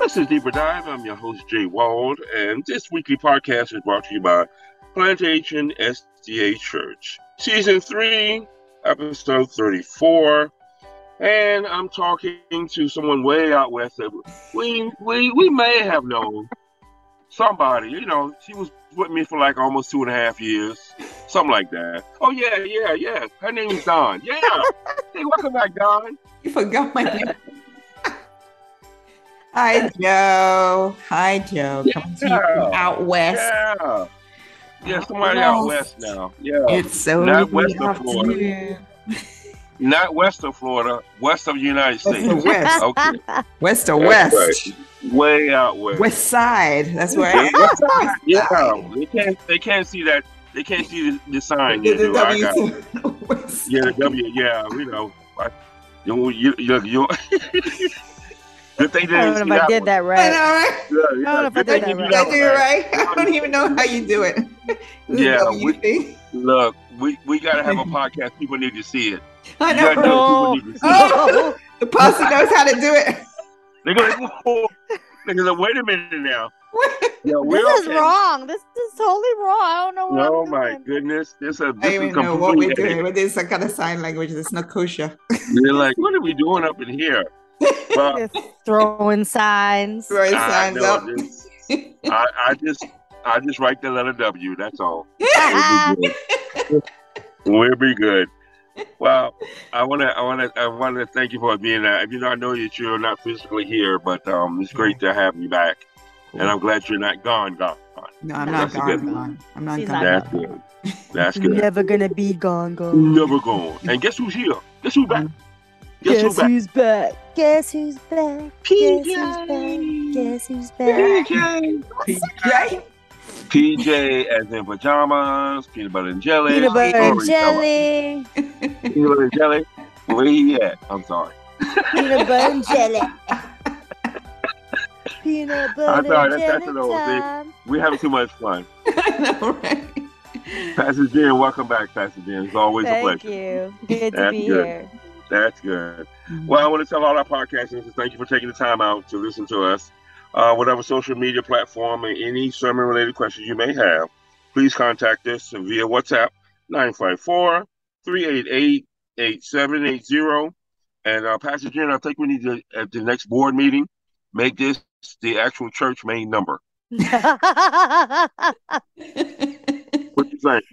This is Deeper Dive. I'm your host, Jay Wald, and this weekly podcast is brought to you by Plantation SDA Church. Season 3, episode 34. And I'm talking to someone way out west that we, we, we may have known somebody. You know, she was with me for like almost two and a half years, something like that. Oh, yeah, yeah, yeah. Her name is Dawn. Yeah. hey, welcome back, Dawn. You forgot my name. Hi, Joe. Hi, Joe. Coming to you from out west. Yeah. Yeah, somebody out west now. Yeah. It's so Not west of Florida. Not west of Florida, west of the United States. west. Okay. West That's west. right. Way out west. West side. That's where I West side. Yeah. They can't they can't see that they can't see the, the sign you do. I got yeah, the. W, yeah, we know. I, you you you, you Good thing I didn't don't know if I did one. that I right. know, right? Yeah, yeah. I don't know if I did that you right. did I do it right. I don't even know how you do it. Yeah, we- Look, we, we gotta have a podcast. People need to see it. I You know. gotta Oh. it. People need to see it. Oh, the pastor knows how to do it. They're gonna oh, they're gonna wait a minute now. Yeah, we're This is okay. wrong. This is totally wrong. I don't know what Oh I'm my doing. goodness, this is I this don't is even know what we're doing. But there's some kind of sign language that's not kosher. They're like, what are we doing up in here? Well, Just throwing signs. Throwing I signs know up. this. I, I just I just write the letter W. That's all. We'll be good. We'll be good. Well, I want to, I want to, I want to thank you for being there. You know, I know that you're not physically here, but um, it's great to have you back, and I'm glad you're not gone, gone. No, I'm not That's a gone. good gone. I'm not She's gone. not That's good. That's good. Never gonna be gone, gone. Never gone. And guess who's here? Guess who's back? Guess Guess who's back? who's back? Guess who's back? Guess who's back? PJ. Guess who's back? PJ. PJ. PJ as in pajamas, peanut butter and jelly. Peanut butter and jelly. Peanut butter and jelly. Where he at? I'm sorry. Peanut butter and jelly. Peanut butter sorry, and that's- that's jelly an old thing. time. We're having too much fun. I know, right? Pastor Jen, welcome back, Pastor Jen. It's always a pleasure. Thank you. Good to That's be good. here. That's good. Well, I want to tell all our podcast listeners thank you for taking the time out to listen to us. Uh, whatever social media platform and any sermon related questions you may have, please contact us via WhatsApp 954 388 8780. And uh, Pastor Jen, I think we need to, at the next board meeting, make this the actual church main number. What you think?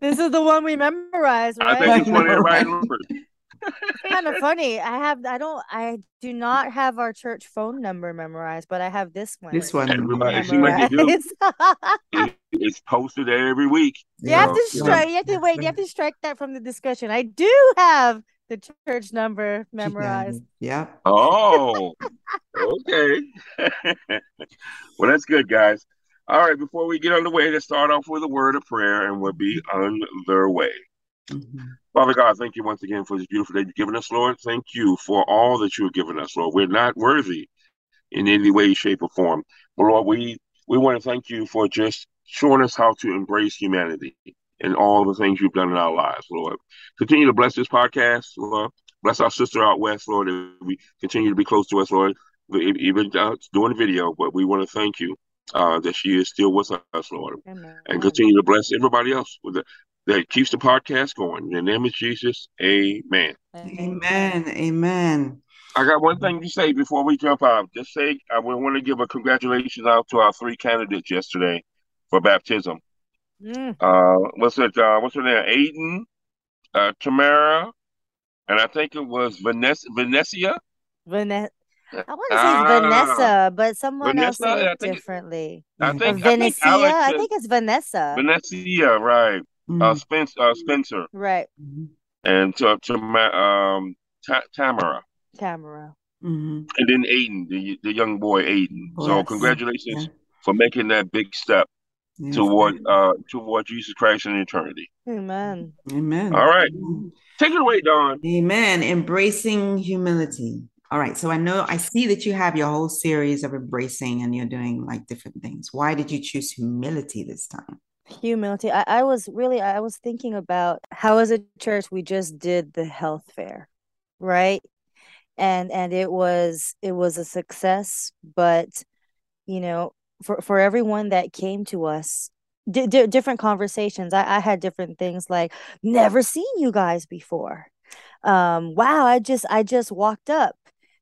this is the one we memorized, I think it's one of the I know, right right? numbers. kind of funny. I have I don't I do not have our church phone number memorized, but I have this one. This one. Everybody, it seems like you do. memorized. It's posted every week. you have to strike you have to wait, you have to strike that from the discussion. I do have the church number memorized. Yeah. Oh, okay. well, that's good, guys. All right, before we get underway, let's start off with a word of prayer and we'll be on their way. Mhm. Father God, thank you once again for this beautiful day you've given us, Lord. Thank you for all that you have given us, Lord. We're not worthy in any way, shape, or form. But Lord, we, we want to thank you for just showing us how to embrace humanity and all the things you've done in our lives, Lord. Continue to bless this podcast, Lord. Bless our sister out west, Lord. And we continue to be close to us, Lord. Even uh, doing video, but we want to thank you uh, that she is still with us, Lord Amen. and continue to bless everybody else with the, that keeps the podcast going. In the name of Jesus, amen. Amen. Amen. I got one thing to say before we jump out. Just say I want to give a congratulations out to our three candidates yesterday for baptism. Mm, Uh, what's it? Uh, what's her name? Aiden, uh, Tamara, and I think it was Vanessa. Vanessa. Vanessa. I want to say Ah. Vanessa, but someone else Vanessa? said Yeah, I it think it- differently. I Yeah. Or think. I think Alex I think it's Vanessa. Vanessa, right? Uh, Mhm. Spencer, uh, Spencer, Right. Mhm. and to, to um, Ta- Tamara. Tamara. Mhm. and then Aiden, the the young boy Aiden. So congratulations Yeah. for making that big step Yes. toward uh toward Jesus Christ in eternity. Amen. Amen. All right. Take it away, Dawn. Amen. Embracing humility. All right. So I know I see that you have your whole series of embracing and you're doing like different things. Why did you choose humility this time? Humility. I, I was really I was thinking about how as a church we just did the health fair, right? and and it was it was a success but you know for for everyone that came to us d- different conversations I, I had different things like never seen you guys before um wow i just i just walked up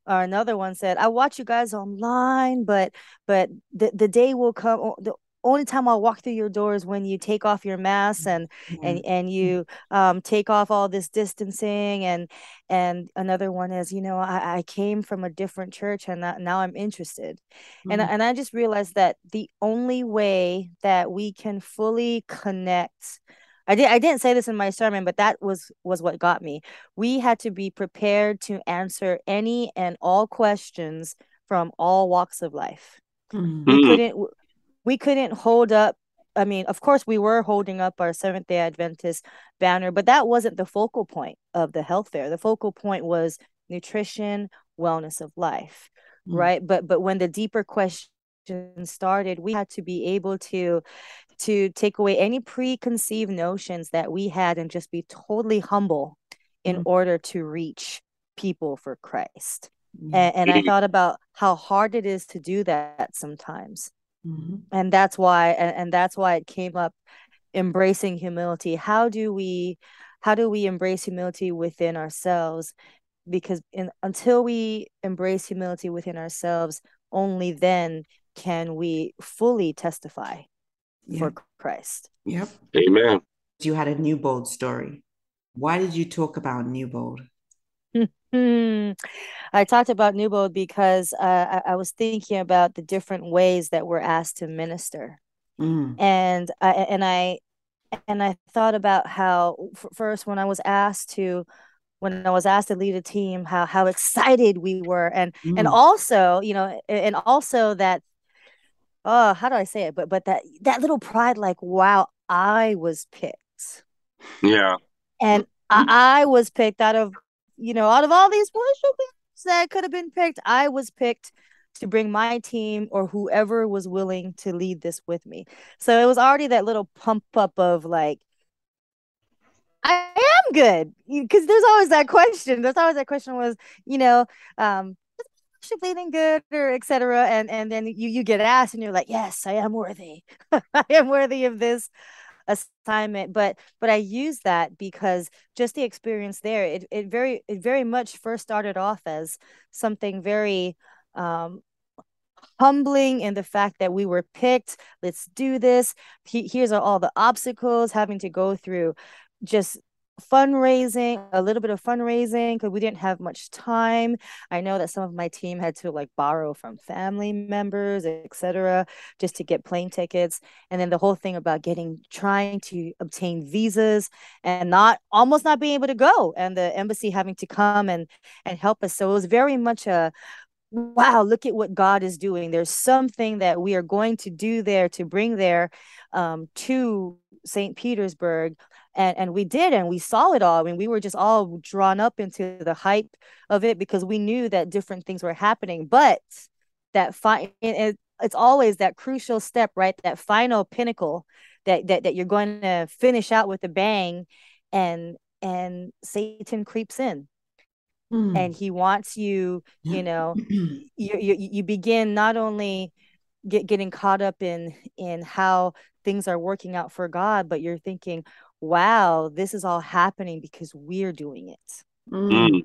or another one said i watch you guys online but but the, the day will come the only time I'll walk through your doors when you take off your mask and mm-hmm. and and you um, take off all this distancing and and another one is you know I, I came from a different church and now I'm interested mm-hmm. and and I just realized that the only way that we can fully connect I did I didn't say this in my sermon, but that was was what got me. We had to be prepared to answer any and all questions from all walks of life. Mm-hmm. We couldn't we couldn't hold up I mean, of course, we were holding up our Seventh day Adventist banner, but that wasn't the focal point of the health fair. The focal point was nutrition, wellness of life, mm. right? But but when the deeper questions started, we had to be able to to take away any preconceived notions that we had and just be totally humble in mm. order to reach people for Christ. Mm. And, and I thought about how hard it is to do that sometimes Mm-hmm. And that's why and, and that's why it came up embracing humility. How do we how do we embrace humility within ourselves? Because in, until we embrace humility within ourselves, only then can we fully testify yeah. for Christ. Yep. Amen. You had a Newbold story. Why did you talk about Newbold? Hmm. I talked about Newbold because uh, I, I, was thinking about the different ways that we're asked to minister, mm. and I, and I and I thought about how first when I was asked to when I was asked to lead a team, how how excited we were, and mm. and also you know, and also that oh, how do I say it? But but that that little pride, like wow, I was picked. Yeah. And I, I was picked out of you know, out of all these worship that could have been picked, I was picked to bring my team or whoever was willing to lead this with me. So it was already that little pump up of like, I am good because there's always that question. There's always that question was, you know, um, worship leading good or etc. And and then you you get asked and you're like, yes, I am worthy. I am worthy of this assignment but but i use that because just the experience there it, it very it very much first started off as something very um humbling in the fact that we were picked let's do this. He, here's all the obstacles having to go through just fundraising, a little bit of fundraising because we didn't have much time. I know that some of my team had to like borrow from family members, etc., just to get plane tickets. And then the whole thing about getting trying to obtain visas and not almost not being able to go, and the embassy having to come and and help us. So it was very much a wow look at what god is doing there's something that we are going to do there to bring there um, to st petersburg and and we did and we saw it all. I mean we were just all drawn up into the hype of it because we knew that different things were happening. But that fine it, it's always that crucial step right? That final pinnacle that that, that you're going to finish out with a bang and and satan creeps in. Mm. and he wants you you know you, you you begin not only get getting caught up in in how things are working out for god but you're thinking wow, this is all happening because we're doing it. Mm.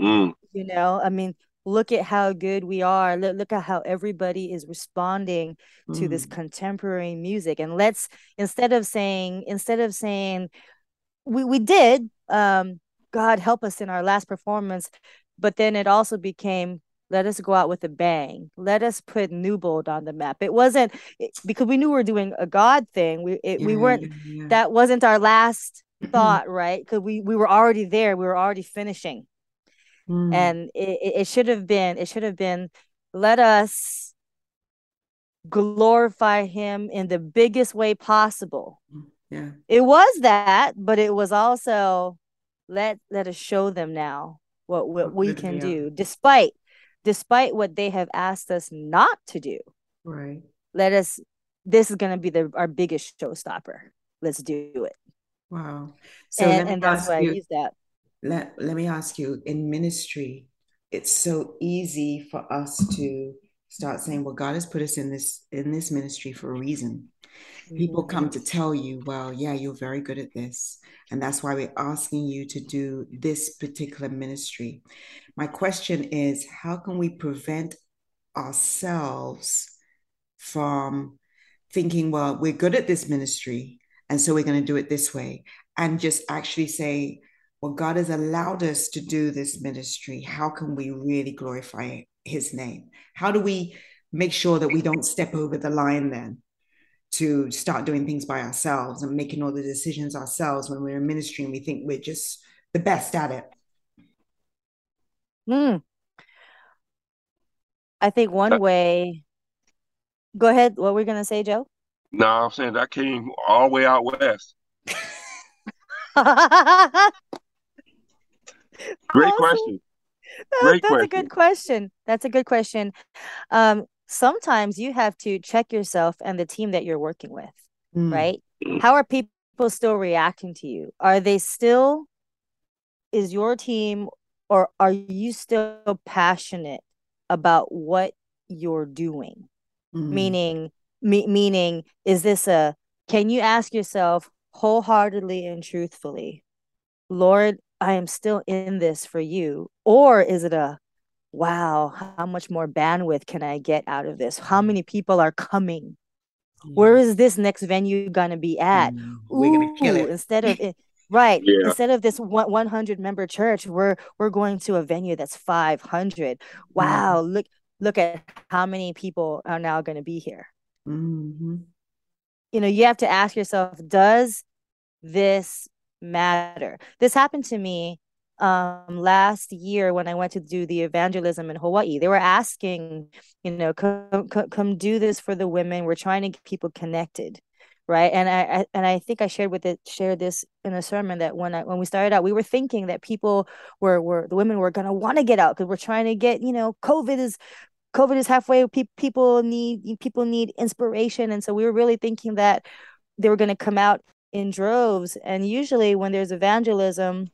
Mm. You know, I mean, look at how good we are. Look, look at how everybody is responding mm. to this mm. contemporary music. And let's instead of saying, instead of saying, we, we did, um, God help us in our last performance, but then it also became let us go out with a bang. Let us put Newbold on the map. It wasn't it, because we knew we were doing a God thing. We it, yeah, we weren't. Yeah, yeah. That wasn't our last thought, right? Because we we were already there. We were already finishing, mm. and it, it should have been. It should have been. Let us glorify Him in the biggest way possible. Yeah, it was that, but it was also let let us show them now what what we can do, despite despite what they have asked us not to do. Right. Let us, this is going to be the our biggest showstopper. Let's do it. Wow. So and, and that's why you, I use that. Let, let me ask you in ministry, it's so easy for us to start saying, well, God has put us in this in this ministry for a reason. People come mm-hmm. to tell you, well, yeah, you're very good at this. And that's why we're asking you to do this particular ministry. My question is, how can we prevent ourselves from thinking, well, we're good at this ministry, and so we're going to do it this way, and just actually say, well, God has allowed us to do this ministry. How can we really glorify his name? How do we make sure that we don't step over the line then to start doing things by ourselves and making all the decisions ourselves when we're in ministry and we think we're just the best at it? Mm. I think one Uh, way. Go ahead. What were we gonna say, Joe? No, I'm saying that came all the way out west. Great Awesome. question. That- Great that's a question. good question. That's a good question. Um, sometimes you have to check yourself and the team that you're working with, Mm. right? How are people still reacting to you? Are they still, is your team, or are you still passionate about what you're doing? Mm. Meaning, me, meaning, is this a, can you ask yourself wholeheartedly and truthfully, Lord, I am still in this for you? Or is it a, wow, how much more bandwidth can I get out of this? How many people are coming? Where is this next venue going to be at? Mm. We're gonna kill Ooh, it. instead of it, right, Yeah. instead of this one 100 member church, we're we're going to a venue that's 500. Wow, look look at how many people are now going to be here. Mhm. You know, you have to ask yourself, does this matter? This happened to me um last year when I went to do the evangelism in Hawaii. They were asking, you know, come come, come do this for the women. We're trying to get people connected. Right. And I, I and I think I shared with it shared this in a sermon that when I when we started out, we were thinking that people were were the women were gonna want to get out because we're trying to get, you know, COVID is COVID is halfway. Pe- people need people need inspiration, and so we were really thinking that they were going to come out in droves. And usually, when there's evangelism,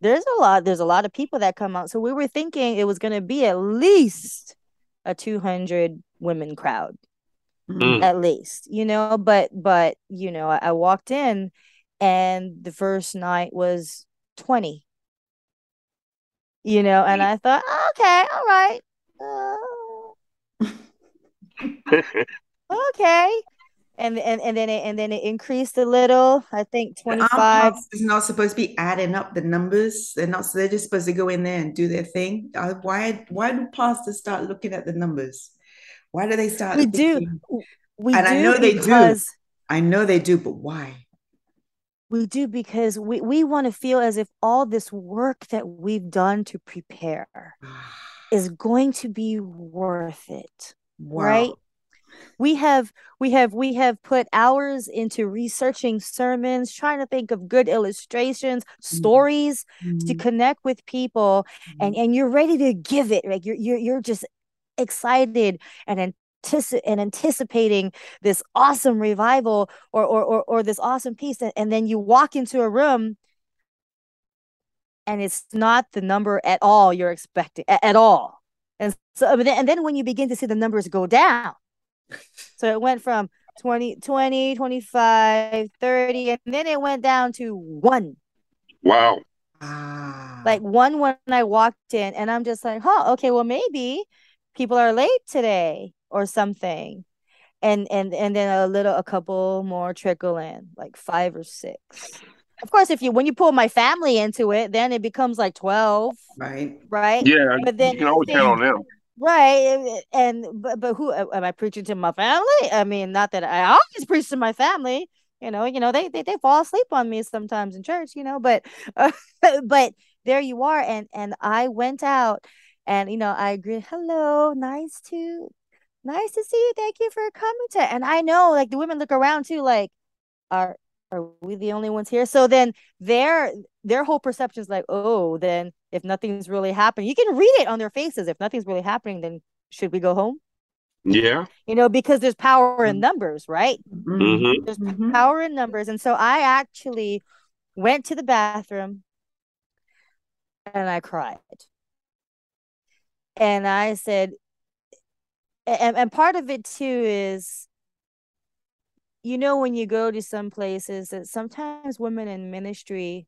there's a lot. There's a lot of people that come out. So we were thinking it was going to be at least a 200 women crowd, Mm. at least, you know. But but you know, I, I walked in, and the first night was 20. You know, and I thought, okay, all right. Uh, okay and and and then it and then it increased a little i think 25 pastors not supposed to be adding up the numbers? They're not. They're just supposed to go in there and do their thing. Uh, Why? Why do pastors start looking at the numbers? Why do they start? we do we And do I know they do. I know they do, but why? we do because we we want to feel as if all this work that we've done to prepare is going to be worth it Wow. right we have we have we have put hours into researching sermons trying to think of good illustrations stories to Mhm. connect with people. And and you're ready to give it like you're you're, you're just excited and antici- and anticipating this awesome revival or or or, or this awesome piece and, and then you walk into a room and it's not the number at all you're expecting at, at all. And so and then when you begin to see the numbers go down so it went from 20 20 25 30 and then it went down to one Wow. Ah. like one when I walked in, and I'm just like, huh, okay, well maybe people are late today or something, and and and then a little, a couple more trickle in, like five or six. Of course, if you when you pull my family into it, then it becomes like twelve, right. right? Yeah, But then you can always count on them. Right, and but but who am I preaching to my family? I mean, not that I always preach to my family. You know, you know they they, they fall asleep on me sometimes in church. You know, but uh, but there you are, and and I went out, and you know I agree. Hello, nice to nice to see you. Thank you for coming to. And I know, like the women look around too, like are are we the only ones here? So then their their whole perception is like, oh, then if nothing's really happening, you can read it on their faces. If nothing's really happening, then should we go home? Yeah. You know, because there's power in numbers, right? Mhm. There's Mhm. power in numbers. And so I actually went to the bathroom and I cried. and I said, and, and part of it too is you know when you go to some places that sometimes women in ministry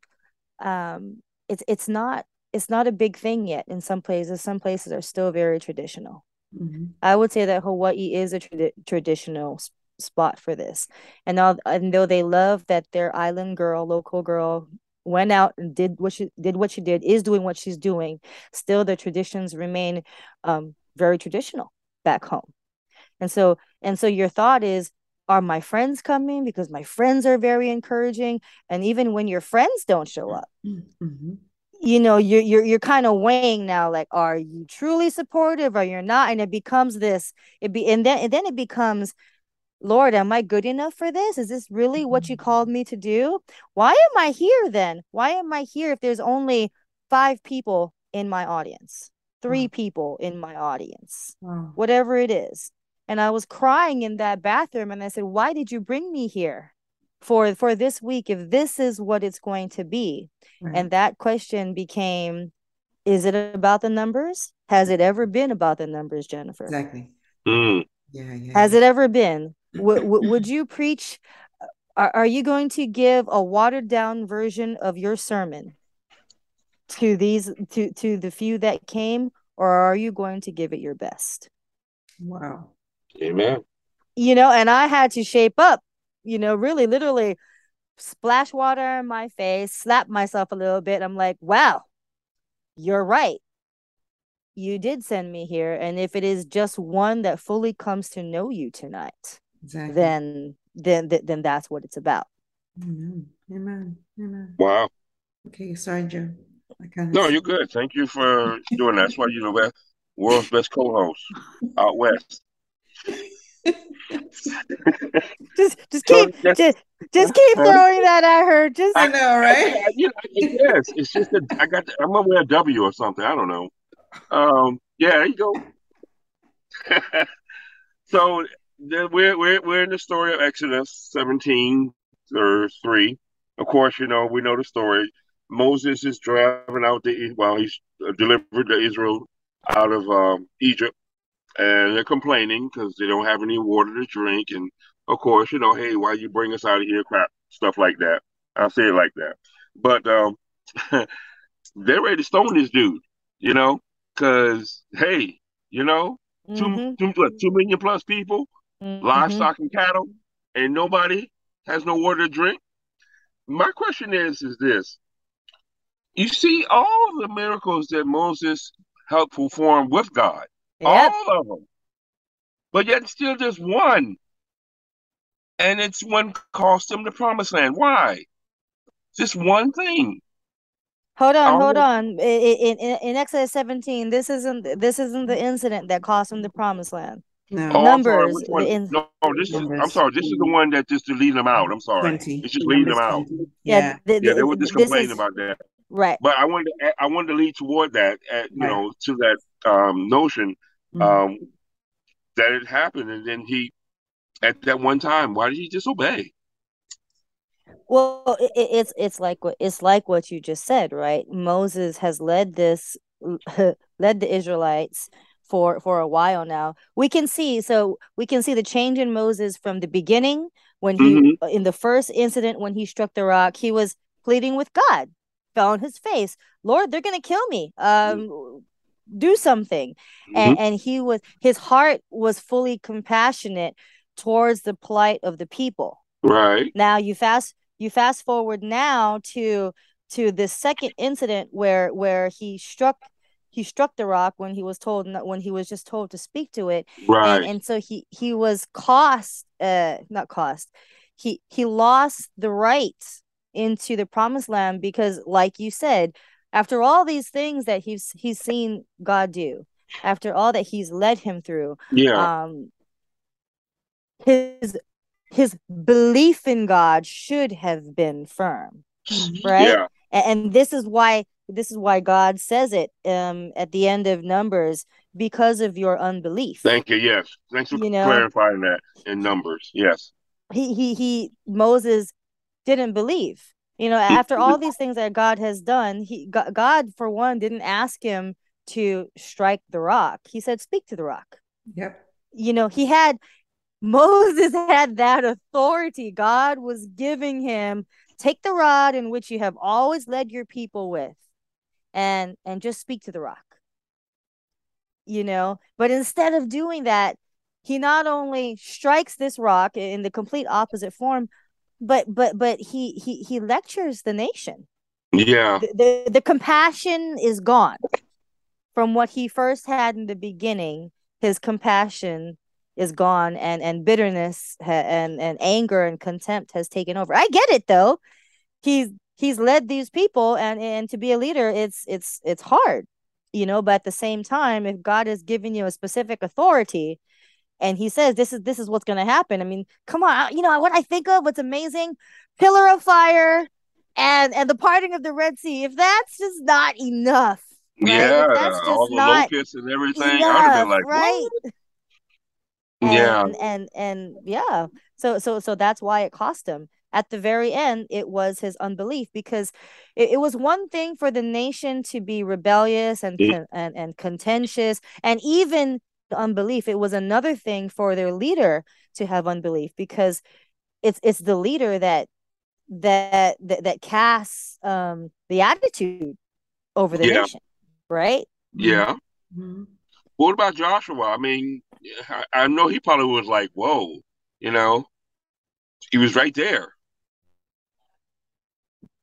um it's it's not it's not a big thing yet in some places. Some places are still very traditional. Mm-hmm. i would say that hawaii is a tra- traditional spot for this. And all and though they love that their island girl local girl went out and did what she did what she did is doing what she's doing still the traditions remain um very traditional back home. And so and so your thought is are my friends coming? Because my friends are very encouraging. And even when your friends don't show up mm-hmm. You know you're you're, you're kind of weighing now like are you truly supportive or you're not? And it becomes this it be and then and then it becomes lord am i good enough for this? Is this really what you mm-hmm. called me to do? Why am i here then? Why am i here if there's only five people in my audience? Three wow. people in my audience. Wow. whatever it is. And I was crying in that bathroom and I said, "Why did you bring me here for for this week if this is what it's going to be?" Right. And that question became is it about the numbers? Has it ever been about the numbers, Jennifer? Exactly. Mm. Yeah, yeah. Has it ever been? w- w- would you preach are, are you going to give a watered down version of your sermon to these to to the few that came or are you going to give it your best? Wow. Amen. You know, and I had to shape up, you know, really literally splash water in my face, slap myself a little bit. I'm like, wow, you're right. You did send me here. And if it is just one that fully comes to know you tonight, exactly. then then then that's what it's about. Amen. Amen. Amen. Wow. Okay, sorry, Joe. no, you're good. Thank you for doing that. That's why you're the best, world's best co-host out west just just keep so just, just keep throwing that at her. Just I know, right? I, you know, yes, it's just that I got. I'm gonna wear a W or something. I don't know. Um, yeah, there you go. so we're we're we're in the story of Exodus 17 or three. Of course, you know we know the story. Moses is driving out the well, he's delivered the Israel out of um, Egypt and they're complaining because they don't have any water to drink. And of course, you know, hey, why you bring us out of here? Crap, stuff like that. I'll say it like that. But um, they're ready to stone this dude, you know, because hey, you know, mm-hmm. two, two, two million plus people, mm-hmm. livestock and cattle, and nobody has no water to drink. My question is, is this: You see all the miracles that Moses helped perform with God Yep. All of them. But yet still just one. And it's one cost them the promised land. Why? Just one thing. Hold on, hold on. In, in, in, Exodus 17, this isn't this isn't the incident that cost them the promised land. No. Oh, numbers. In, no, this numbers. is I'm sorry, this is the one that just to lead them out. I'm sorry. 20. It's just leading them out. Yeah. Yeah, the, the, yeah they were just complaining is, about that. Right. But I wanted to, I wanted to lead toward that at, you right. know, to that um, notion mm-hmm. um, that it happened, and then he, at that one time, why did he disobey? Well, it, it's it's like what it's like what you just said, right? Moses has led this, led the Israelites for for a while now. We can see so we can see the change in Moses from the beginning when he mm-hmm. in the first incident when he struck the rock, he was pleading with God, fell on his face, Lord, they're gonna kill me. Um, do something. Mm-hmm. and and he was his heart was fully compassionate towards the plight of the people. Right. Now you fast you fast forward now to to this second incident where where he struck he struck the rock when he was told when he was just told to speak to it. Right. and, and so he he was cost uh not cost. He he lost the right into the promised land because like you said after all these things that he's he's seen God do, after all that he's led him through, yeah, um, his his belief in God should have been firm, right? Yeah. And, and this is why this is why God says it um, at the end of Numbers because of your unbelief. Thank you. Yes, thanks for you know, clarifying that in Numbers. Yes, he he he Moses didn't believe you know after all these things that god has done he god for one didn't ask him to strike the rock, he said, Speak to the rock. Yep. You know, he had Moses had that authority. God was giving him take the rod in which you have always led your people with and and just speak to the rock. You know, but instead of doing that, he not only strikes this rock in the complete opposite form, but but but he he he lectures the nation. Yeah. The, the, the compassion is gone from what he first had in the beginning. His compassion is gone and and bitterness ha- and and anger and contempt has taken over. I get it though. He's he's led these people and and to be a leader it's it's it's hard. You know, but at the same time if God has given you a specific authority and he says this is this is what's going to happen. I mean, come on, you know what I think of what's amazing? Pillar of fire and and the parting of the Red Sea. If that's just not enough, right? Yeah. That's just All the not locusts and everything. I'd have been enough, like, right? what? and, Yeah. and and yeah so so so that's why it cost him at the very end it was his unbelief because it, it was one thing for the nation to be rebellious and, con- and and contentious and even unbelief it was another thing for their leader to have unbelief because it's it's the leader that that that, that casts um the attitude over the Yeah. nation right Yeah. Mhm. What about Joshua? I mean, I, I know he probably was like, whoa, you know, he was right there.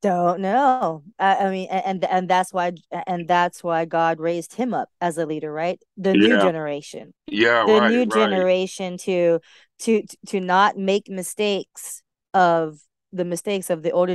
Don't know. I, I mean, and and that's why and that's why God raised him up as a leader, right? The new generation, Yeah, the right, new right. generation to to to not make mistakes of the mistakes of the older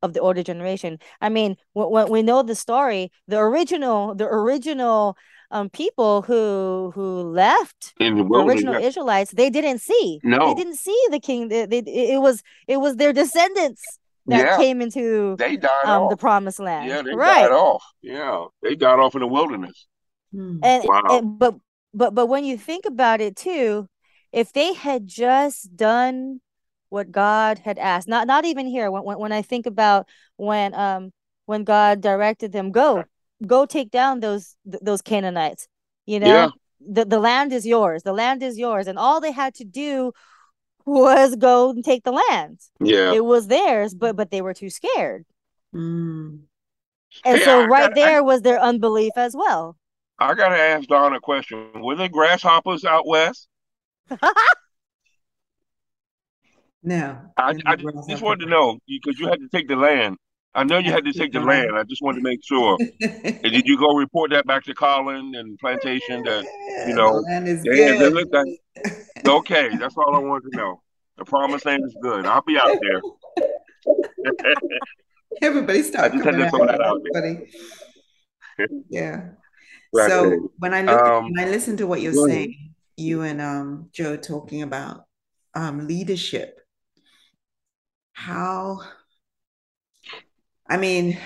of the older generation. I mean, when, we know the story, the original the original um people who who left In the original Israelites, they didn't see. no They didn't see the king. They, they, it was it was their descendants that Yeah. came into They died um off. the promised land. Yeah, they right. died off. Yeah. They died off in the wilderness. Hmm. And, Wow. and but but but when you think about it too, if they had just done what God had asked, not not even here. When when, when I think about when um when God directed them, go go take down those th- those Canaanites. You know, Yeah. the the land is yours. The land is yours, and all they had to do was go and take the land. Yeah. It was theirs, but but they were too scared. Hmm. And Hey, so I right got- I- there was their unbelief as well. I gotta ask Dawn a question. Were there grasshoppers out west? No. I, no I just wanted to know because you had to take the land. I know you had to take the land. I just wanted to make sure. And did you go report that back to Colin and Plantation that you know, the land is good. look like- okay, that's all I wanted to know. The promised land is good. I'll be out there. Everybody start I just had coming to throw out. that out funny. Yeah. Right so there. when I look, Um, when I listen to what you're saying, you and um, Joe talking about um, leadership, how, I mean,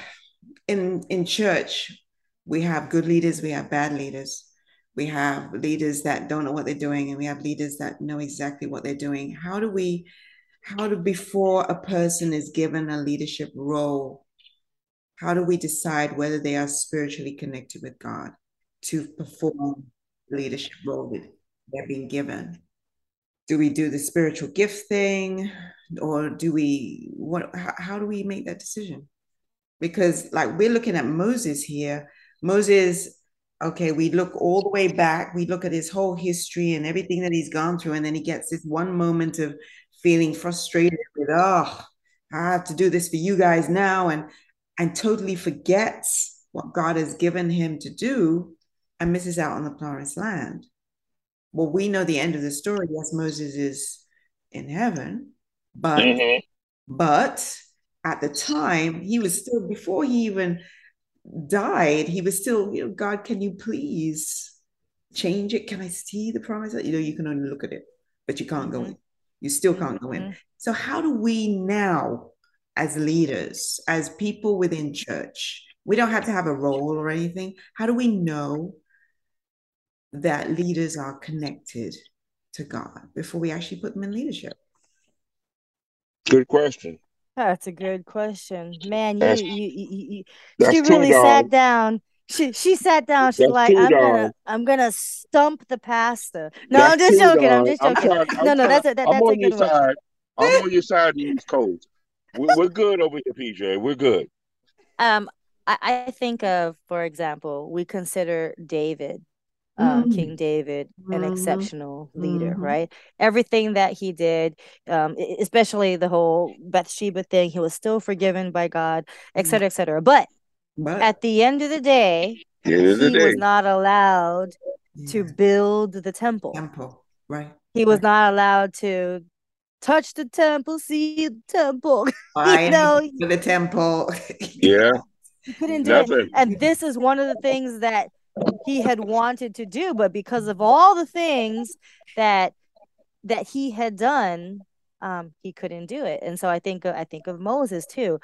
in in church, we have good leaders, we have bad leaders, we have leaders that don't know what they're doing, and we have leaders that know exactly what they're doing. How do we, how do before a person is given a leadership role, how do we decide whether they are spiritually connected with God to perform the leadership role that they're being given? Do we do the spiritual gift thing, or do we what? How, how do we make that decision? Because like we're looking at Moses here, Moses. Okay, we look all the way back. We look at his whole history and everything that he's gone through, and then he gets this one moment of feeling frustrated with, oh, I have to do this for you guys now, and and totally forgets what God has given him to do and misses out on the promised land. Well, we know the end of the story. Yes, Moses is in heaven, but Mhm. but at the time he was still before he even died, he was still, you know, God, can you please change it? Can I see the promise? You know, you can only look at it, but you can't go Mhm. in. You still can't go in. Mhm. So, how do we now, as leaders, as people within church, we don't have to have a role or anything. How do we know that leaders are connected to God before we actually put them in leadership? Good question. That's a good question, man. You you you, you, That's you true, really sat down she she sat down. She's like, I'm gonna I'm gonna stump the pastor. No, I'm just joking. I'm just joking. I'm trying, no, no, that's a that, that's a good one. Side. I'm on your side in these codes. We're, we're good over here, PJ. We're good. Um, I, I think of, for example, we consider David um, mm. King David, an mm-hmm. exceptional leader, mm-hmm. right? Everything that he did, um, especially the whole Bathsheba thing, he was still forgiven by God, et cetera, et cetera. But, but at the end of the day, he day. was not allowed yeah. to build the temple. Temple, right? He was right. not allowed to touch the temple, see the temple. you know, the temple. yeah. He couldn't do Nothing. it. And this is one of the things that he had wanted to do but because of all the things that that he had done um he couldn't do it. And so i think i think of moses too.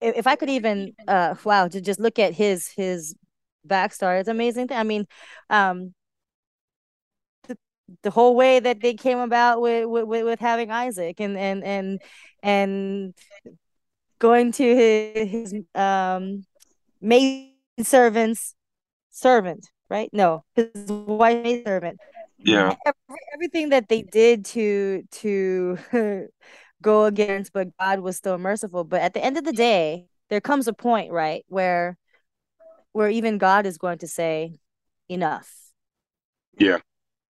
If, i could even uh wow to just look at his his backstory it's amazing thing. I mean um the, the whole way that they came about with, with with having isaac and and and and going to his, his um maid servants servant, right? No, his wife servant. Yeah. everything that they did to to go against, but God was still merciful. But at the end of the day, there comes a point, right, where where even God is going to say, enough. Yeah.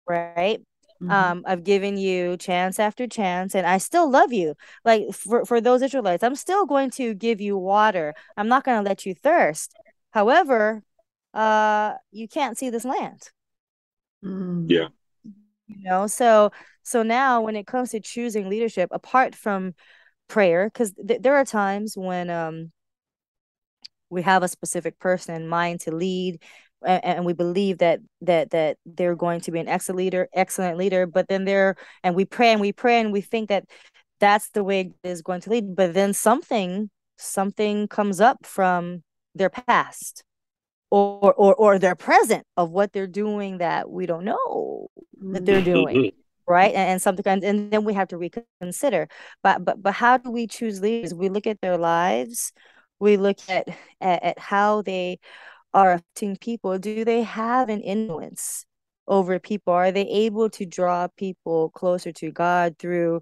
Right. Mm-hmm. Um, I've given you chance after chance, and I still love you. Like for, for those Israelites, I'm still going to give you water. I'm not going to let you thirst. However, uh you can't see this land. Mm. yeah. You know so so now when it comes to choosing leadership apart from prayer because th- there are times when um we have a specific person in mind to lead and, and we believe that that that they're going to be an excellent leader excellent leader but then they're and we pray and we pray and we think that that's the way it is going to lead but then something something comes up from their past or or or their present of what they're doing that we don't know that they're doing mm-hmm. right? And, and something and then we have to reconsider. But but but how do we choose leaders? We look at their lives. We look at at, at how they are affecting people. Do they have an influence over people? Are they able to draw people closer to god through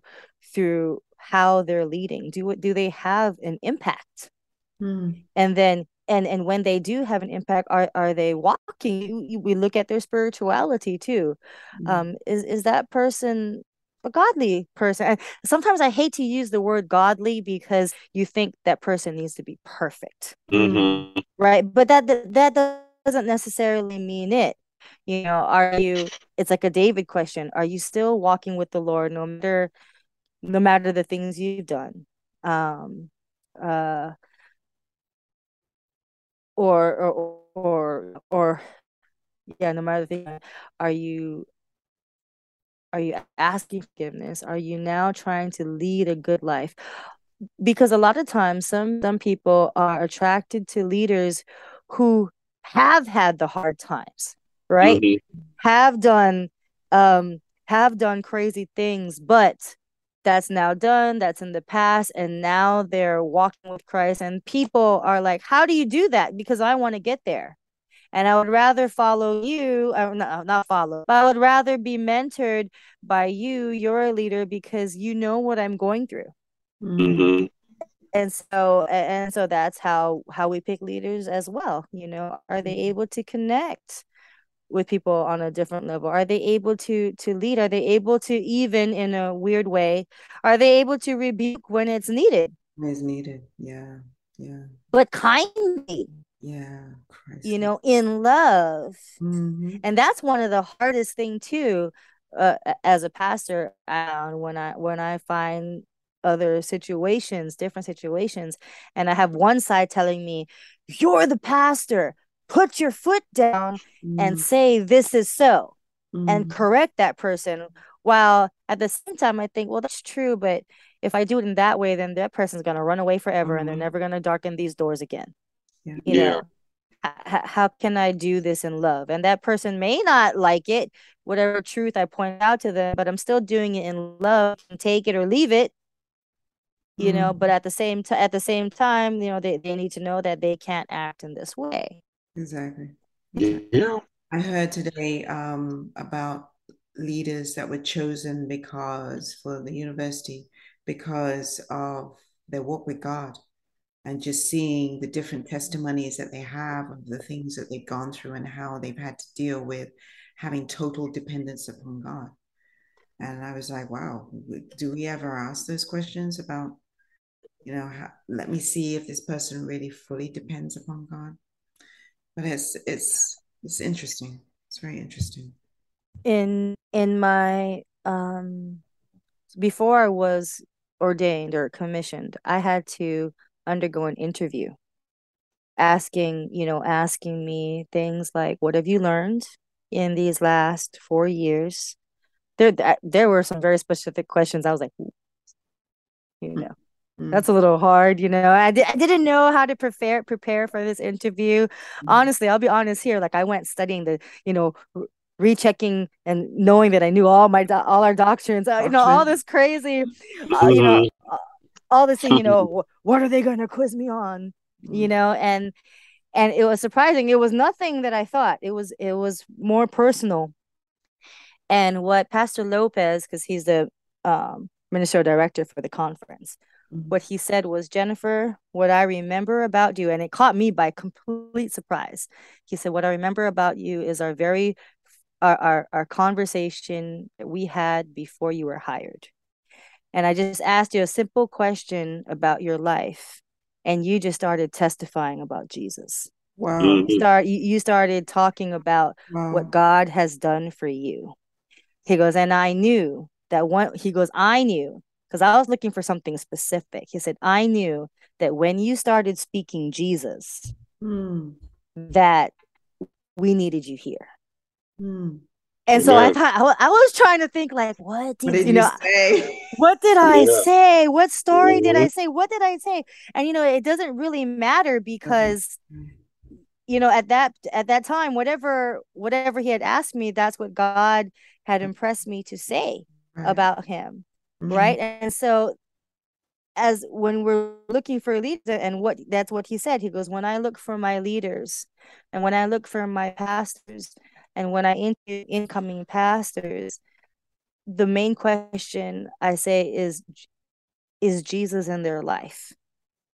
through how they're leading? Do do they have an impact? Hmm. and then and and when they do have an impact are are they walking? We look at their spirituality too. Mm-hmm. um is is that person a godly person? And sometimes i hate to use the word godly because you think that person needs to be perfect. Mm-hmm. right? But that, that that doesn't necessarily mean it. You know are you it's like a david question are you still walking with the lord no matter no matter the things you've done? Um uh or or or or yeah no matter the thing are you are you asking forgiveness? Are you now trying to lead a good life? Because a lot of times some some people are attracted to leaders who have had the hard times right? Mm-hmm. have done um have done crazy things but that's now done, that's in the past, and now they're walking with Christ. And people are like, How do you do that? Because I want to get there. And I would rather follow you, uh, not, not follow, but I would rather be mentored by you, you're a leader, because you know what I'm going through. Mm-hmm. And so, and so that's how how we pick leaders as well. You know, are they mm-hmm. able to connect? With people on a different level? Are they able to to lead? Are they able to even in a weird way? Are they able to rebuke when it's needed? When it's needed yeah yeah. But kindly. Yeah Christ. you know in love. Mm-hmm. and that's one of the hardest thing too uh, as a pastor uh, when i when i find other situations different situations and i have one side telling me you're the pastor put your foot down mm. and say this is so mm. and correct that person while at the same time i think well that's true but if i do it in that way then that person's going to run away forever mm-hmm. and they're mm-hmm. never going to darken these doors again yeah. you yeah. know H- how can i do this in love and that person may not like it whatever truth i point out to them but i'm still doing it in love take it or leave it you mm know but at the same time at the same time you know they, they need to know that they can't act in this way Exactly. Yeah. I heard today um, about leaders that were chosen because for the university because of their walk with God and just seeing the different testimonies that they have of the things that they've gone through and how they've had to deal with having total dependence upon God. And I was like, wow, do we ever ask those questions about, you know, how, let me see if this person really fully depends upon God? But it's it's it's interesting. It's very interesting. In in my um before I was ordained or commissioned, I had to undergo an interview asking, you know, asking me things like what have you learned in these last 4 years? There there were some very specific questions. I was like you know, Mm. That's a little hard, you know. I, di- I didn't know how to prepare prepare for this interview. Mm. Honestly, I'll be honest here. Like I went studying the, you know, rechecking and knowing that I knew all my do- all our doctrines, uh, you know, all this crazy, uh, you know, mm-hmm. uh, all this thing. You know, what are they going to quiz me on? You mm. know, and and it was surprising. It was nothing that I thought. It was it was more personal. And what Pastor Lopez, because he's the um, ministerial director for the conference Mm-hmm. What he said was, Jennifer, what I remember about you, and it caught me by complete surprise. He said, What I remember about you is our very our, our, our conversation that we had before you were hired. And I just asked you a simple question about your life, and you just started testifying about Jesus. Wow. You mm-hmm. start you, you started talking about wow. what God has done for you. He goes, and I knew that one he goes, I knew because I was looking for something specific. He said, I knew that when you started speaking Jesus, mm. that we needed you here. Mm. And so I thought I was trying to think like, what did, what did you know? say? What did I yeah. say? What story did I mm-hmm. say? What did I say? And you know, it doesn't really matter because mm-hmm. you know at that at that time, whatever whatever he had asked me, that's what God had impressed me to say right. about him mm-hmm. right? And so as when we're looking for leaders and what that's what he said he goes when i look for my leaders and when i look for my pastors and when i interview incoming pastors the main question i say is is jesus in their life?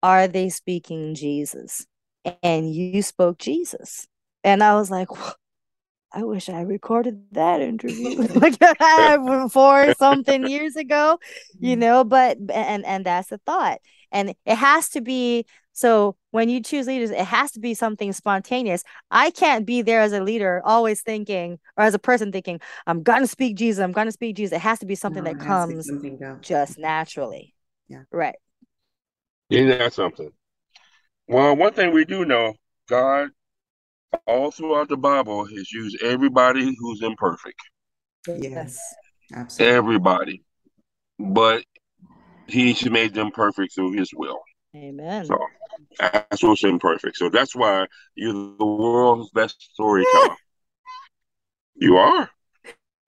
Are they speaking jesus? And you spoke jesus. And i was like I wish I recorded that interview like for something years ago, you mm-hmm. know, but and and that's the thought. And it has to be so when you choose leaders, it has to be something spontaneous. I can't be there as a leader always thinking or as a person thinking, I'm gonna speak Jesus, I'm gonna speak Jesus. It has to be something no, that comes something just naturally. Yeah. Right. Isn't that something? Well, one thing we do know, God all throughout the Bible has used everybody who's imperfect. Yes, absolutely. Everybody. But he's made them perfect through his will. Amen. So that's what's imperfect. So that's why you're the world's best storyteller. you are.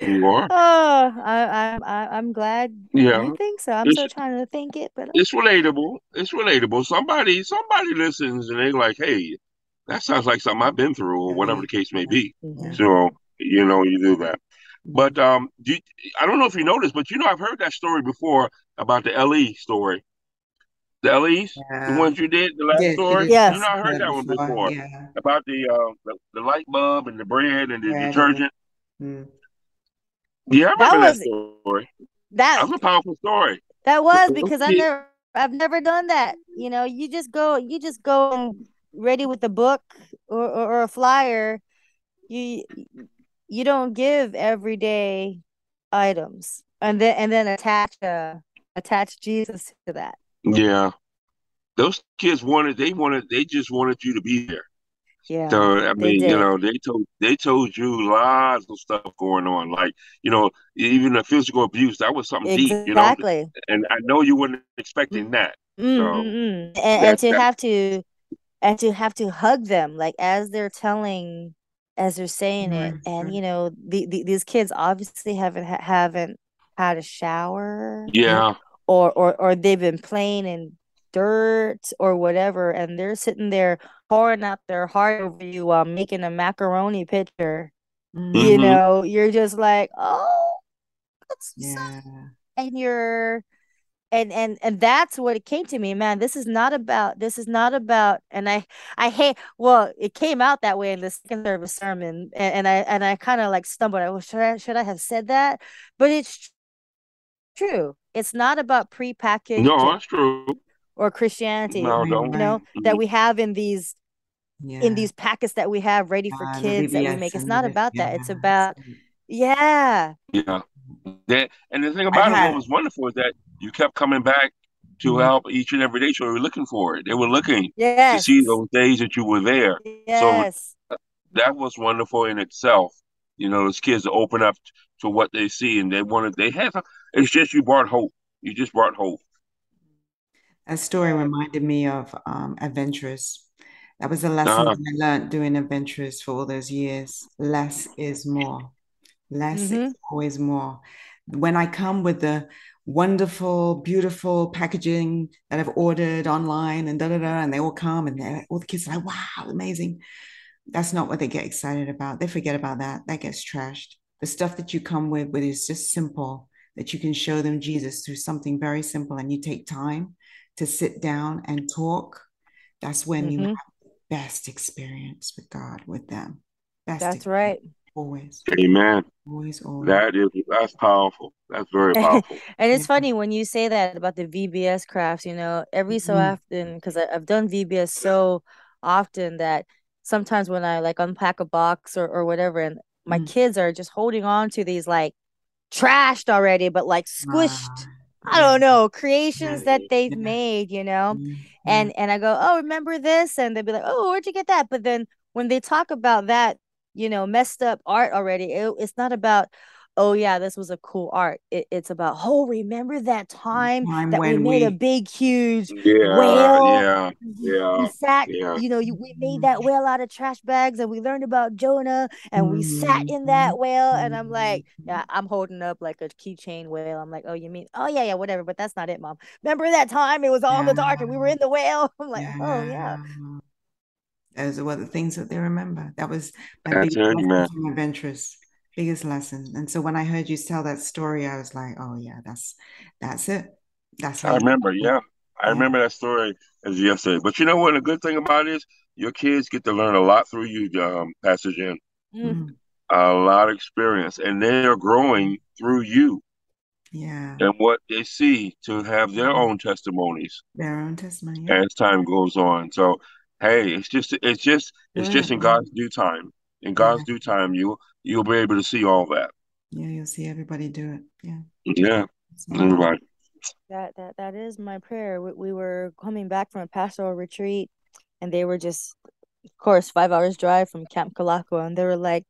You are. Oh, I, I, I'm glad. Yeah, you think so. I'm it's, still trying to think it, but it's relatable. It's relatable. Somebody, somebody listens and they're like, "Hey, that sounds like something I've been through, or whatever the case may be. Mm-hmm. So you know, you do that. But um, do you, I don't know if you noticed, but you know, I've heard that story before about the LE story. The LEs, yeah. the ones you did, the last yes, story. Yes. You know, I heard that one before yeah. about the, uh, the, the light bulb and the bread and the detergent. Mm. Yeah, I remember that, was, that story. That, that was a powerful story. That was because I've never I've never done that. You know, you just go you just go ready with a book or, or, or a flyer, you you don't give everyday items and then and then attach uh attach Jesus to that. Yeah. Those kids wanted they wanted they just wanted you to be there. Yeah. So I mean, you know, they told they told you lots of stuff going on. Like, you know, even the physical abuse, that was something exactly. deep, you know. Exactly. And I know you weren't expecting that. Mm-hmm. So and, and to have to and to have to hug them like as they're telling as they're saying mm-hmm. it and you know the, the, these kids obviously haven't haven't had a shower yeah or or or they've been playing in dirt or whatever, and they're sitting there pouring out their heart over you while making a macaroni picture. Mm-hmm. You know, you're just like, oh, yeah. and you're and and and that's what it came to me man this is not about this is not about and i i hate well it came out that way in the second service sermon and, and i and i kind of like stumbled i was should i should i have said that? But it's true. It's not about pre-packaged no that's true. or christianity no, don't. you know mm-hmm. that we have in these yeah. in these packets that we have ready for uh, kids that we make. It's not about that. It's about yeah. Yeah. That and the thing about it what was wonderful is that you kept coming back to mm-hmm. help each and every day. So they were looking for it. They were looking yes. to see those days that you were there. Yes. So that was wonderful in itself. You know, those kids open up to what they see and they wanted, they had, it's just you brought hope. You just brought hope. That story reminded me of um, Adventurers. That was a lesson uh-huh. I learned doing Adventurers for all those years. Less is more. Less mm-hmm. is always more. When I come with the wonderful, beautiful packaging that I've ordered online and da da da, and they all come and they all the kids are like, wow, amazing. That's not what they get excited about. They forget about that. That gets trashed. The stuff that you come with, with is just simple, that you can show them Jesus through something very simple, and you take time to sit down and talk. That's when mm-hmm. you have the best experience with God with them. Best That's experience. right. Always. Amen. Always, always. That is that's powerful. That's very powerful. and it's funny when you say that about the VBS crafts, you know, every so mm-hmm. often, because I've done VBS so often that sometimes when I like unpack a box or, or whatever, and my mm-hmm. kids are just holding on to these like trashed already, but like squished. Uh, I don't know creations that they've made, you know, mm-hmm. and and I go, oh, remember this, and they'd be like, oh, where'd you get that? But then when they talk about that you know messed up art already it, it's not about oh yeah this was a cool art it, it's about oh remember that time, time that we made we... a big huge yeah, whale yeah yeah we sat yeah. you know you, we made that mm-hmm. whale out of trash bags and we learned about jonah and mm-hmm. we sat in that mm-hmm. whale and i'm like yeah mm-hmm. i'm holding up like a keychain whale i'm like oh you mean oh yeah yeah whatever but that's not it mom remember that time it was all yeah. in the dark and we were in the whale i'm like yeah. oh yeah those were the things that they remember. That was my biggest lesson Adventurers, biggest lesson. And so when I heard you tell that story, I was like, oh yeah, that's that's it. That's I remember, yeah. I remember that story as yesterday. But you know what? A good thing about it is your kids get to learn a lot through you, um, Pastor Jen. Mm-hmm. A lot of experience, and they are growing through you. Yeah. And what they see to have their own testimonies. Their own testimony. Yeah. As time goes on. So hey, it's just it's just it's just in God's due time. In God's yeah. due time, you you'll be able to see all that. Yeah, you'll see everybody do it. Yeah. Yeah. Everybody. That that that is my prayer. We, we were coming back from a pastoral retreat, and they were just, of course, five hours drive from Camp Kulaqua, and they were like,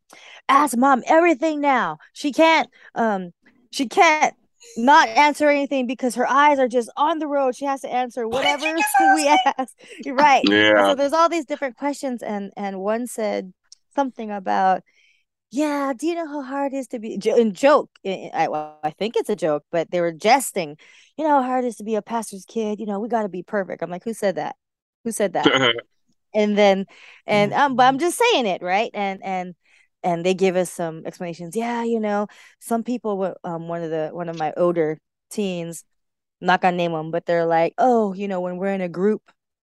"Ask mom everything now. She can't. Um, she can't not answer anything because her eyes are just on the road. She has to answer whatever we ask. You're right. Yeah. So there's all these different questions, and and one said something about, yeah, do you know how hard it is to be in joke? I well, I think it's a joke, but they were jesting. You know how hard it is to be a pastor's kid. You know we got to be perfect. I'm like, who said that? Who said that? and then and um, but I'm just saying it right, and and and they give us some explanations. Yeah, you know, some people, um, one of the one of my older teens, I'm not gonna name them, but they're like, oh, you know, when we're in a group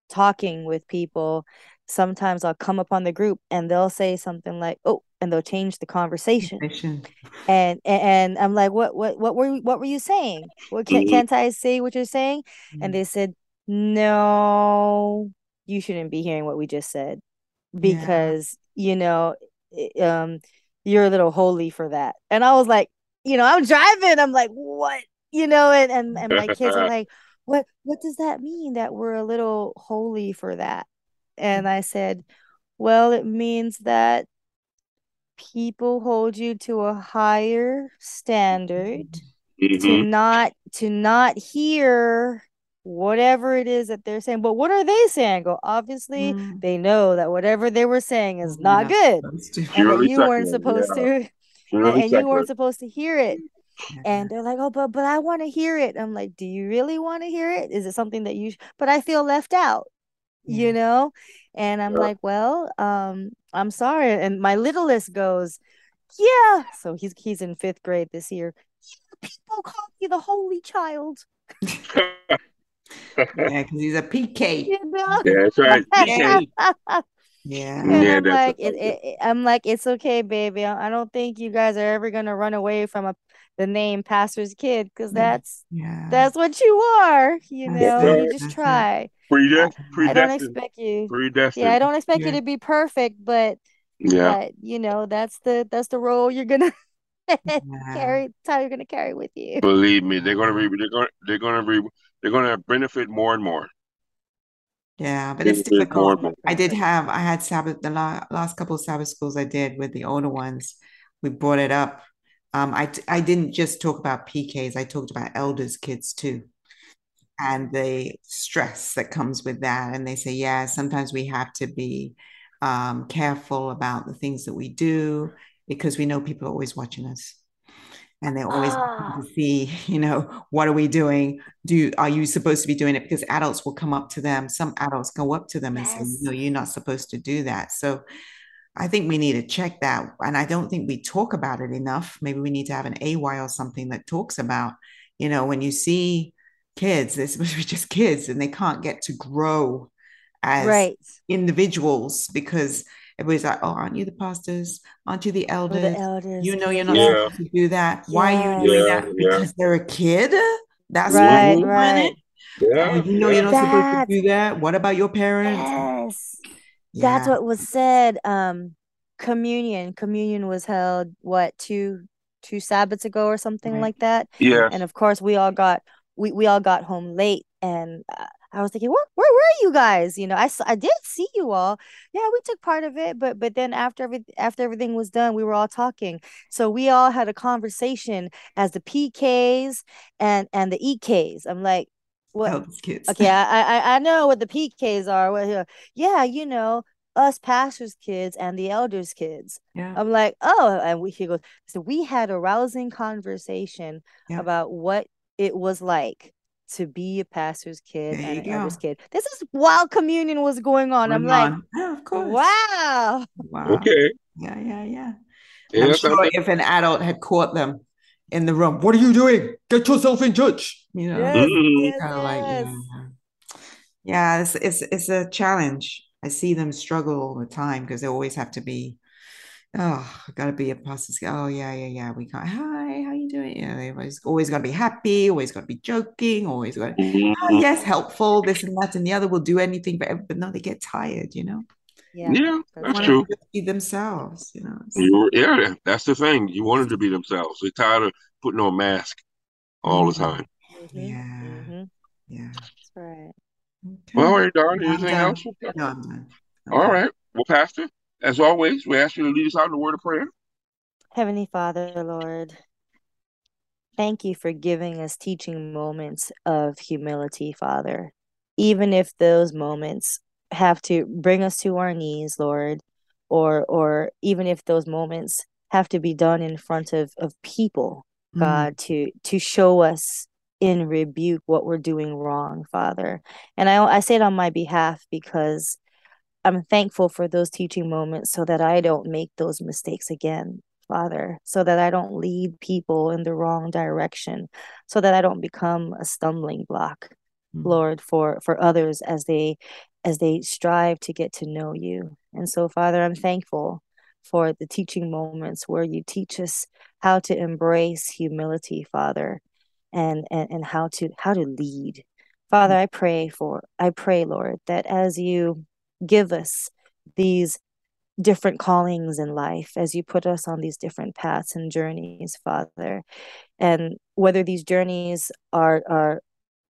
talking with people, sometimes I'll come upon the group and they'll say something like, oh, and they'll change the conversation. And, and and I'm like, what what what were what were you saying? What can't, mm-hmm. can't I say what you're saying? Mm-hmm. And they said, no, you shouldn't be hearing what we just said because yeah. you know um you're a little holy for that. And i was like you know i'm driving. I'm like what? You know and and, and my kids are like what what does that mean that we're a little holy for that? And i said well it means that people hold you to a higher standard mm-hmm. to not to not hear whatever it is that they're saying. But what are they saying? Go, obviously, mm. they know that whatever they were saying is not yeah, good. And that you weren't supposed yeah. to and, and you weren't supposed to hear it. and they're like, "Oh, but but I want to hear it." I'm like, "Do you really want to hear it? Is it something that you?" But I feel left out, Yeah. you know. And I'm like, "Well, um, I'm sorry." And my littlest goes, "Yeah." So he's he's in fifth grade this year. People call me the holy child. Yeah, because he's a PK. You know? Yeah, that's right. PK. Yeah. And Yeah, I'm like, it, it, it- I'm like, it's okay, baby. I I don't think you guys are ever gonna run away from a the name pastor's kid because that's Yeah. that's what you are. You That's know, it. you just it. try. Predest- I don't expect you. Predestined. Yeah, I don't expect you to be perfect, but Yeah. but you know, that's the that's the role you're gonna carry. That's how you're gonna carry with you. Believe me, they're gonna be they're gonna they're gonna be they're gonna benefit more and more. Yeah, but it's Benefit more difficult. and more. I did have, I had Sabbath, the la last couple of Sabbath schools I did with the older ones, we brought it up. Um, I I didn't just talk about PKs, I talked about elders' kids too. And the stress that comes with that. And they say, yeah, sometimes we have to be um, careful about the things that we do because we know people are always watching us. And they're always Ah. to see, you know, what are we doing? Do are you supposed to be doing it? Because adults will come up to them. Some adults go up to them and say, Yes. no, you're not supposed to do that. So I think we need to check that. And I don't think we talk about it enough. Maybe we need to have an AY or something that talks about, you know, when you see kids, they're supposed to be just kids and they can't get to grow as Right. individuals because everybody's like, oh, aren't you the pastors? Aren't you the Or the elders? elders. You know you're not Yeah. supposed to do that. Why are you doing Yeah, that? yeah. Because they're a kid? That's Right, why you're right. it? Oh, Yeah. you know you're not supposed to do that. What about your parents? Yes. That's what was said. Um, communion. Communion was held what two two Sabbaths ago or something Right. like that. Yeah. And of course, we all got we we all got home late, and uh, I was thinking, where where were you guys? You know, I, I did see you all. Yeah, we took part of it, but but then after every after everything was done, we were all talking. So we all had a conversation as the PKs and and the EKs. I'm like, what? Oh, elders kids. Okay, I, I I know what the PKs are. What, yeah, you know, us pastors' kids and the elders' kids. Yeah. I'm like, oh, and we he goes, so we had a rousing conversation Yeah. about what it was like to be a pastor's kid There and you an elder's kid. This is while communion was going on. I'm Going like. Yeah, of course. wow. Wow. Okay. Yeah, yeah, yeah. Yeah, I'm sure if an adult had caught them in the room, what are you doing? Get yourself in church. You know, Yes, Mhm. yes, kind of like, yes. yeah. Yeah, it's, it's it's a challenge. I see them struggle all the time because they always have to be, oh, gotta be a pastor's. Oh, yeah, yeah, yeah. We can't, hi, how you doing? Yeah, they always always gotta be happy, always gotta be joking, always gotta, oh, yes, helpful, this and that and the other will do anything, but but no, they get tired, you know. Yeah. Yeah, That's that's true. be themselves, you know. It's- You, yeah, that's the thing. You want them to be themselves. They're tired of putting on a mask all the Mhm. time. Mhm, Yeah. mhm. Yeah. That's right. Okay. Well, all right, Dawn. I'm Anything done. else? No, I'm done. All Okay. right. Well, Pastor, as always, we ask you to lead us out in a word of prayer. Heavenly Father, Lord, thank you for giving us teaching moments of humility, Father. Even if those moments have to bring us to our knees, Lord, or or even if those moments have to be done in front of, of people, Mm. God, to to show us in rebuke what we're doing wrong, Father. And I I say it on my behalf because I'm thankful for those teaching moments so that I don't make those mistakes again, Father, so that I don't lead people in the wrong direction, so that I don't become a stumbling block, Mm. Lord, for for others as they as they strive to get to know you. And so, Father, I'm thankful for the teaching moments where you teach us how to embrace humility, Father, and and, and how to how to lead. Father, I pray for I pray, Lord, that as you give us these different callings in life as you put us on these different paths and journeys father. And whether these journeys are are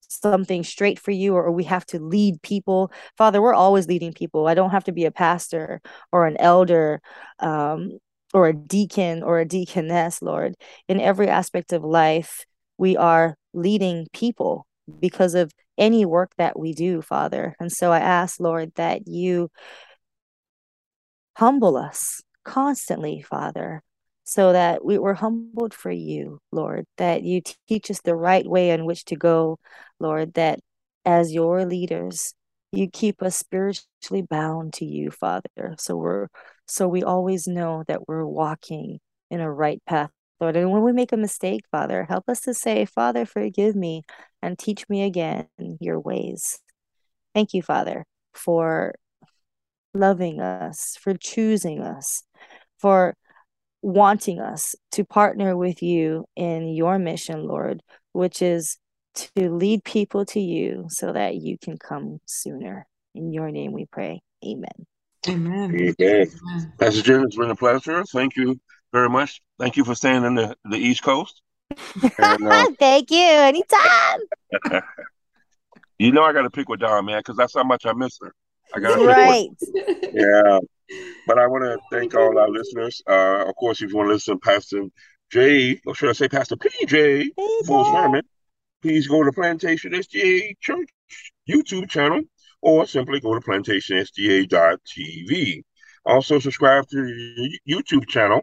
something straight for you or we have to lead people father we're always leading people. I don't have to be a pastor or an elder um, or a deacon or a deaconess lord. In every aspect of life we are leading people because of any work that we do father and so i ask lord that you humble us constantly, Father, so that we were humbled for you, Lord, that you teach us the right way in which to go, Lord, that as your leaders, you keep us spiritually bound to you, Father. So we're so we always know that we're walking in a right path, Lord. And when we make a mistake, Father, help us to say, Father, forgive me and teach me again your ways. Thank you, Father, for loving us, for choosing us, for wanting us to partner with you in your mission, Lord, which is to lead people to you so that you can come sooner. In your name we pray. Amen. Amen. Amen. Pastor Jen, it's been a pleasure. Thank you very much. Thank you for staying in the, the East Coast. And, uh, Thank you. Anytime. you know I got to pick with Dawn, man, because that's how much I miss her. I got right. Yeah. But I want to thank all our listeners. Uh, of course, if you want to listen to Pastor J, or should I say Pastor PJ, full sermon, please go to Plantation SDA Church YouTube channel or simply go to plantationsda.tv. Also, subscribe to the YouTube channel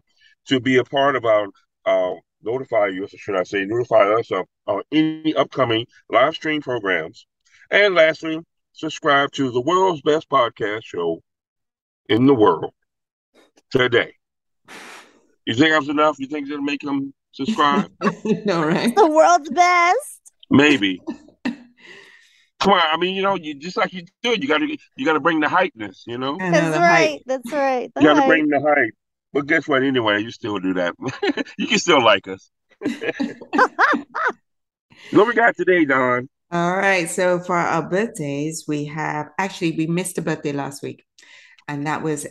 to be a part of our, uh, notify you, or should I say, notify us of, of any upcoming live stream programs. And lastly, subscribe to the world's best podcast show in the world today. You think that's enough? You think it'll make them subscribe? no, right? The world's best. Maybe. Come on, I mean, you know, you just like you do it, you gotta you gotta bring the hypeness, you know? Know That's right. hype. That's right. The You gotta hype. bring the hype. But guess what? Anyway, you still do that. you can still like us. what we got today, Dawn? All right. So for our birthdays, we have actually we missed a birthday last week, and that was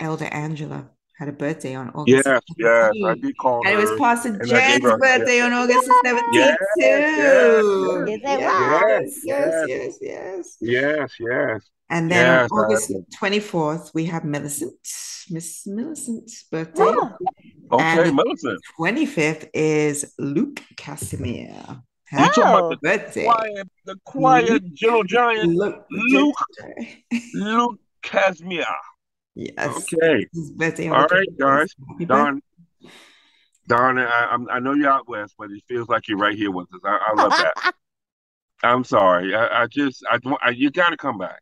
Elder Angela had a birthday on August. Yes, yes, I 17th. did call And it was. Pastor and Jen's her- birthday on August the 17th, Yes, too. yes, Yes, yes, yes, yes. yes, yes. Yes, yes. And then Yes, on August 24th, we have Millicent, Miss Millicent's birthday. Oh. Okay, And- Millicent. 25th is Luke Casimir. You Happy talking about Oh. the birthday. quiet, the quiet gentle giant, Luke. Luke. Luke Casimir. Yes. Okay. His birthday on All the right, 25th. guys. Happy Dawn, Dawn, I, I'm- I know you're out west, but it feels like you're right here with us. I, I love that. I'm sorry. I, I just, I, I, you got to come back.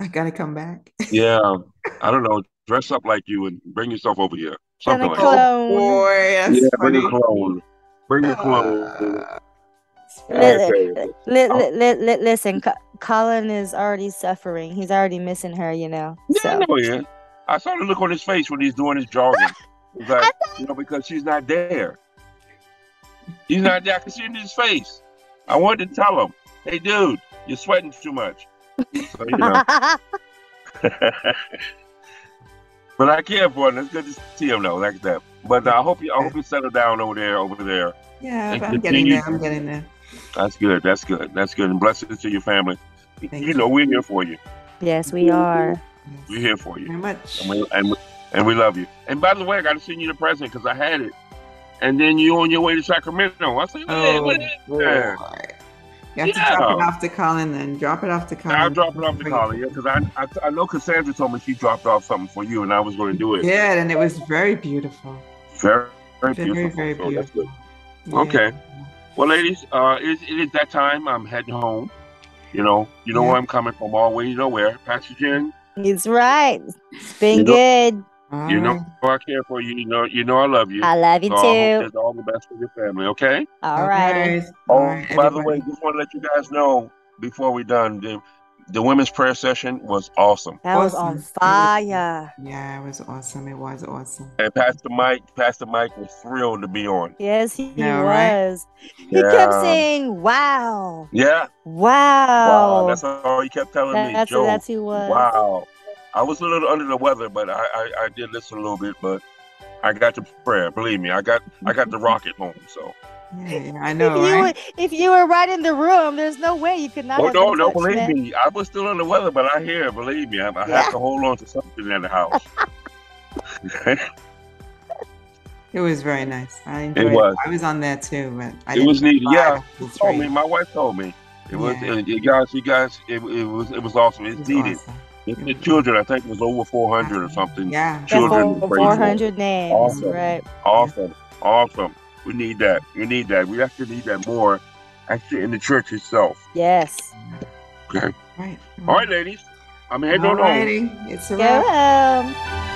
I gotta come back. Yeah. I don't know. Dress up like you and bring yourself over here. Something Gonna like that. clone. Boy, that's Yeah, funny. bring a clone. Bring a clone. Uh, Li- Okay. li- li- li- li- listen, Co- Colin is already suffering. He's already missing her, you know. Yeah, I know he is. I saw the look on his face when he's doing his jogging. He's like, you know, because she's not there. He's not there. I can see it in his face. I wanted to tell him, hey, dude, you're sweating too much. So, you know. but I care for him. It's good to see him, though, like that. But uh, I hope you, I hope you settle down over there, over there. yeah, I'm getting there. I'm getting there. That's good. That's good. That's good. And blessings to your family. Thank you know, we're here for you. yes, we are. We're here for you. Very much. And we, and, we, and we love you. And by the way, I got to send you the present because I had it. And then you on your way to Sacramento. I said, hey, Oh, what is boy. that? You have to drop it off to Colin then. Drop it off to Colin. I'll drop it off to Colin, yeah, because I, I I know Cassandra told me she dropped off something for you, and I was going to do it. Yeah, and it was very beautiful. Very, very Very, beautiful. very So that's beautiful. good. Yeah. Okay. Well, ladies, uh, it, it is that time. I'm heading home. You know, you know Yeah. where I'm coming from, all the way to nowhere. Pastor Jen, It's right. It's been You know- good. All you know. Mm-hmm. I care for you. You know, you know I love you. I love you So I hope too. there's all the best for your family. Okay. All right. Oh, All right, by the way, just want to let you guys know before we're done, the, the women's prayer session was awesome. That was Awesome. on It was- fire. Yeah, it was awesome. It was awesome. And Pastor Mike, Pastor Mike was thrilled to be on. Yes, he Yeah, right? was. He kept saying, "Wow, Yeah. wow." Wow. That's all he kept telling me. that's Joe, that's who he was. wow. I was a little under the weather, but I, I, I did listen a little bit, but I got the prayer. Believe me, I got I got the rocket home. So Yeah, yeah, I If know, you, right? were, if you were right in the room, there's no way you could not oh have no, been no, believe man. me, I was still under the weather, but I hear, believe me, I, I Yeah. have to hold on to something in the house. It was very nice. I enjoyed it. was. I was on there too, but I It didn't was needed. Yeah, the You told me. My wife told me. It was, Yeah. uh, you guys, you guys, it, it was, it was awesome. It's It needed. awesome. The children, I think it was over 400 or something. Yeah. Children. Yeah, to pray four for. hundred names, Awesome. right? Awesome. Awesome. We need that. We need that. We actually need that more actually in the church itself. Yes. Okay. Right. All right, ladies. I'm heading on home. Alrighty. It's a Go wrap. home.